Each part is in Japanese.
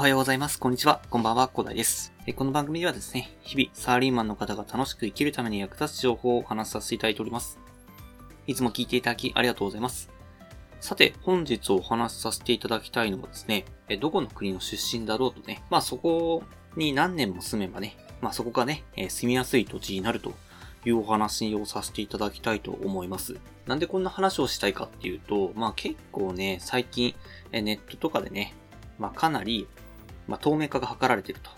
おはようございます。こんにちは。こんばんは、コダイです。この番組ではですね、日々、サラリーマンの方が楽しく生きるために役立つ情報をお話しさせていただいております。いつも聞いていただきありがとうございます。さて、本日お話しさせていただきたいのはですね、どこの国の出身だろうとね、まあそこに何年も住めばね、まあそこがね、住みやすい土地になるというお話をさせていただきたいと思います。なんでこんな話をしたいかっていうと、まあ結構ね、最近ネットとかでね、まあ、かなり、まあ、透明化が図られていると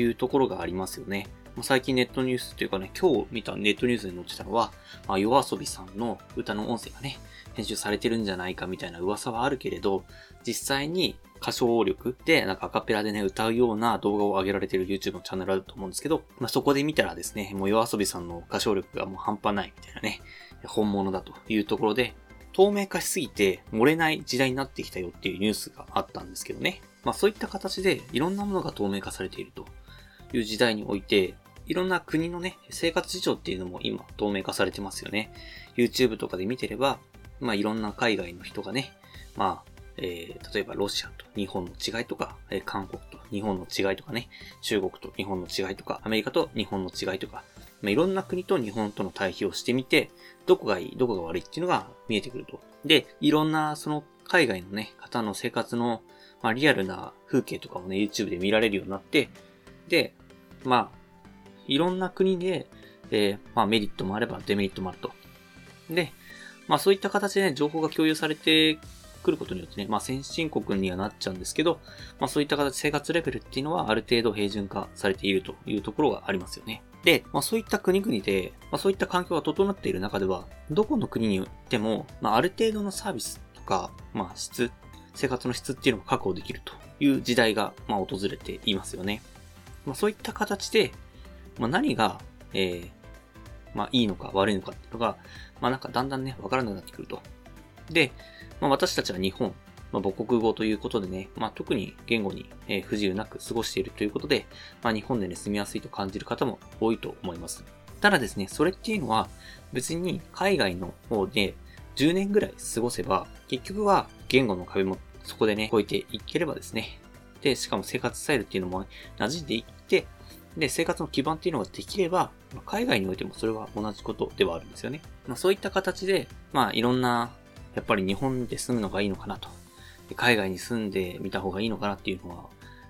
いうところがありますよね。まあ最近ネットニュースっていうかね、今日見たネットニュースに載ってたのは、まあ、夜遊びさんの歌の音声がね、編集されてるんじゃないかみたいな噂はあるけれど、実際に歌唱力で、なんかアカペラでね、歌うような動画を上げられてる YouTube のチャンネルあると思うんですけど、まあ、そこで見たらですね、もう夜遊びさんの歌唱力がもう半端ないみたいなね、本物だというところで、透明化しすぎて漏れない時代になってきたよっていうニュースがあったんですけどね。まあそういった形でいろんなものが透明化されているという時代において、いろんな国のね、生活事情っていうのも今透明化されてますよね。YouTube とかで見てれば、まあいろんな海外の人がね、まあ、えー、例えばロシアと日本の違いとか、えー、韓国と日本の違いとかね、中国と日本の違いとか、アメリカと日本の違いとか、まあ、いろんな国と日本との対比をしてみて、どこがいい、どこが悪いっていうのが見えてくると。で、いろんなその海外のね、方の生活の、まあ、リアルな風景とかもね、YouTube で見られるようになって、で、まあ、いろんな国で、えー、まあメリットもあればデメリットもあると。で、まあそういった形でね、情報が共有されてくることによってね、まあ先進国にはなっちゃうんですけど、まあそういった形、生活レベルっていうのはある程度平準化されているというところがありますよね。で、まあそういった国々で、まあそういった環境が整っている中では、どこの国によっても、まあある程度のサービスとか、まあ質、生活の質っていうのが確保できるという時代が、まあ訪れていますよね。まあそういった形で、まあ何が、えー、まあいいのか悪いのかっていうのが、まあなんかだんだんね、わからなくなってくると。で、まあ私たちは日本、まあ、母国語ということでね、まあ、特に言語に、不自由なく過ごしているということで、まあ、日本でね、住みやすいと感じる方も多いと思います。ただですね、それっていうのは、別に海外の方で10年ぐらい過ごせば、結局は言語の壁もそこでね、越えていければですね、で、しかも生活スタイルっていうのも馴染んでいって、で、生活の基盤っていうのができれば、海外においてもそれは同じことではあるんですよね。まあ、そういった形で、まあいろんな、やっぱり日本で住むのがいいのかなと海外に住んでみた方がいいのかなっていうのは、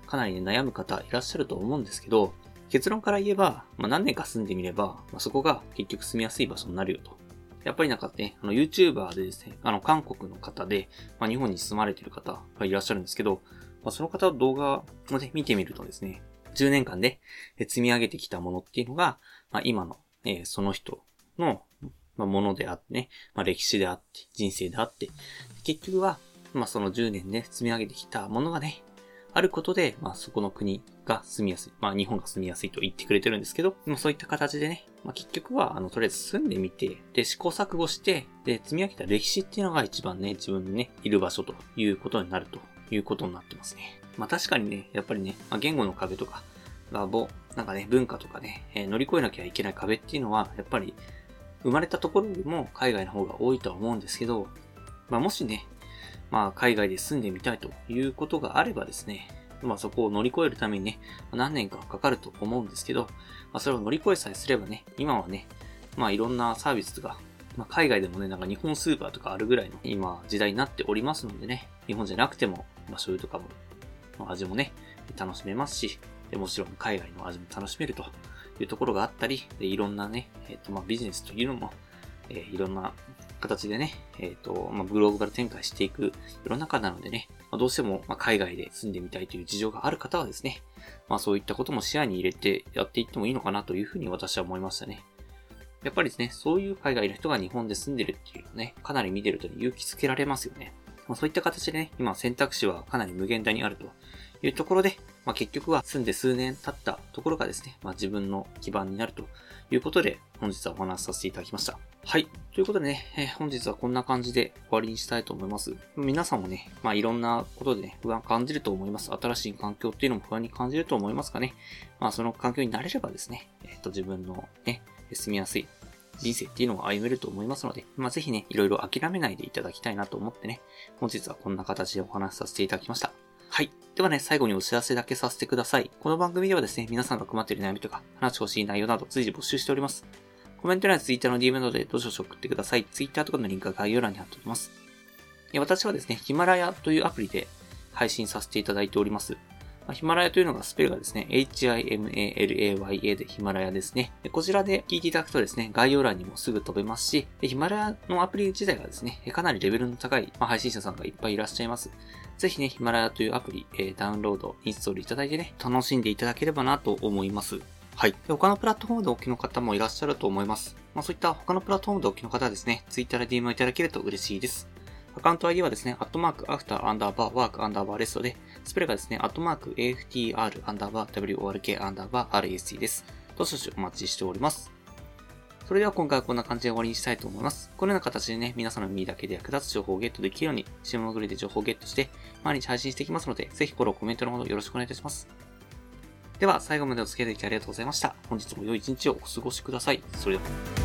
かなり、ね、悩む方いらっしゃると思うんですけど、結論から言えば、まあ、何年か住んでみれば、まあ、そこが結局住みやすい場所になるよと。やっぱりなんかね、あの YouTuber でですね、あの韓国の方で、まあ、日本に住まれている方がいらっしゃるんですけど、まあ、その方の動画をね、見てみるとですね、10年間で積み上げてきたものっていうのが、まあ、今の、えー、その人の、まあ、ものであってね、まあ、歴史であって、人生であって、結局は、まあその10年で、積み上げてきたものがね、あることで、まあそこの国が住みやすい。まあ日本が住みやすいと言ってくれてるんですけど、まあそういった形でね、まあ結局は、あの、とりあえず住んでみて、で、試行錯誤して、で、積み上げた歴史っていうのが一番ね、自分にね、いる場所ということになるということになってますね。まあ確かにね、やっぱりね、まあ、言語の壁とか、まあ、ぼ、なんかね、文化とかね、えー、乗り越えなきゃいけない壁っていうのは、やっぱり、生まれたところよりも海外の方が多いとは思うんですけど、まあもしね、まあ、海外で住んでみたいということがあればですね、まあそこを乗り越えるためにね、何年かかかると思うんですけど、まあそれを乗り越えさえすればね、今はね、まあいろんなサービスが、まあ海外でもね、なんか日本スーパーとかあるぐらいの今時代になっておりますのでね、日本じゃなくても、まあ醤油とかも、まあ、味もね、楽しめますし、でもちろん海外の味も楽しめるというところがあったり、いろんなね、えっ、ー、とまあビジネスというのも、えー、いろんな形でね、えっ、ー、と、まあ、グローバル展開していく世の中なのでね、まあ、どうしても、ま海外で住んでみたいという事情がある方はですね、まあそういったことも視野に入れてやっていってもいいのかなというふうに私は思いましたね。やっぱりですね、そういう海外の人が日本で住んでるっていうのね、かなり見てると勇気づけられますよね。ま、そういった形でね、今選択肢はかなり無限大にあるというところで、まあ、結局は住んで数年経ったところがですね、まあ、自分の基盤になるということで、本日はお話しさせていただきました。はい。ということでね、えー、本日はこんな感じで終わりにしたいと思います。皆さんもね、まあいろんなことでね、不安感じると思います。新しい環境っていうのも不安に感じると思いますかね。まあその環境になれればですね、えっ、ー、と自分のね、住みやすい人生っていうのを歩めると思いますので、まあぜひね、いろいろ諦めないでいただきたいなと思ってね、本日はこんな形でお話しさせていただきました。はい。ではね、最後にお知らせだけさせてください。この番組ではですね、皆さんが困っている悩みとか、話してほしい内容など随時募集しております。コメント欄や Twitter の DM などでどしどし送ってください。Twitter とかのリンクは概要欄に貼っておきます。私はですね、ヒマラヤというアプリで配信させていただいております。まヒマラヤというのがスペルがですね、HIMALAYA でヒマラヤですね。こちらで聞いていただくとですね、概要欄にもすぐ飛べますし、ヒマラヤのアプリ自体がですね、かなりレベルの高い、ま配信者さんがいっぱいいらっしゃいます。ぜひね、ヒマラヤというアプリ、えダウンロード、インストールいただいてね、楽しんでいただければなと思います。はい。他のプラットフォームでお聞きの方もいらっしゃると思います。まあそういった他のプラットフォームでお聞きの方はですね、Twitter で DM をいただけると嬉しいです。アカウント ID はですね、アットマーク、アフター、アンダーバー、ワーク、アンダーバー、レストで、スペルがですね、アットマーク、AFTR、アンダーバー、WORK、アンダーバー、RAC です。どしどしお待ちしております。それでは今回はこんな感じで終わりにしたいと思います。このような形でね、皆さんの耳だけで役立つ情報をゲットできるように、シムグリで情報をゲットして、毎日配信していきますので、ぜひフォロー、コメントのほどよろしくお願いいたします。では、最後までお付き合いできてありがとうございました。本日も良い一日をお過ごしください。それでは。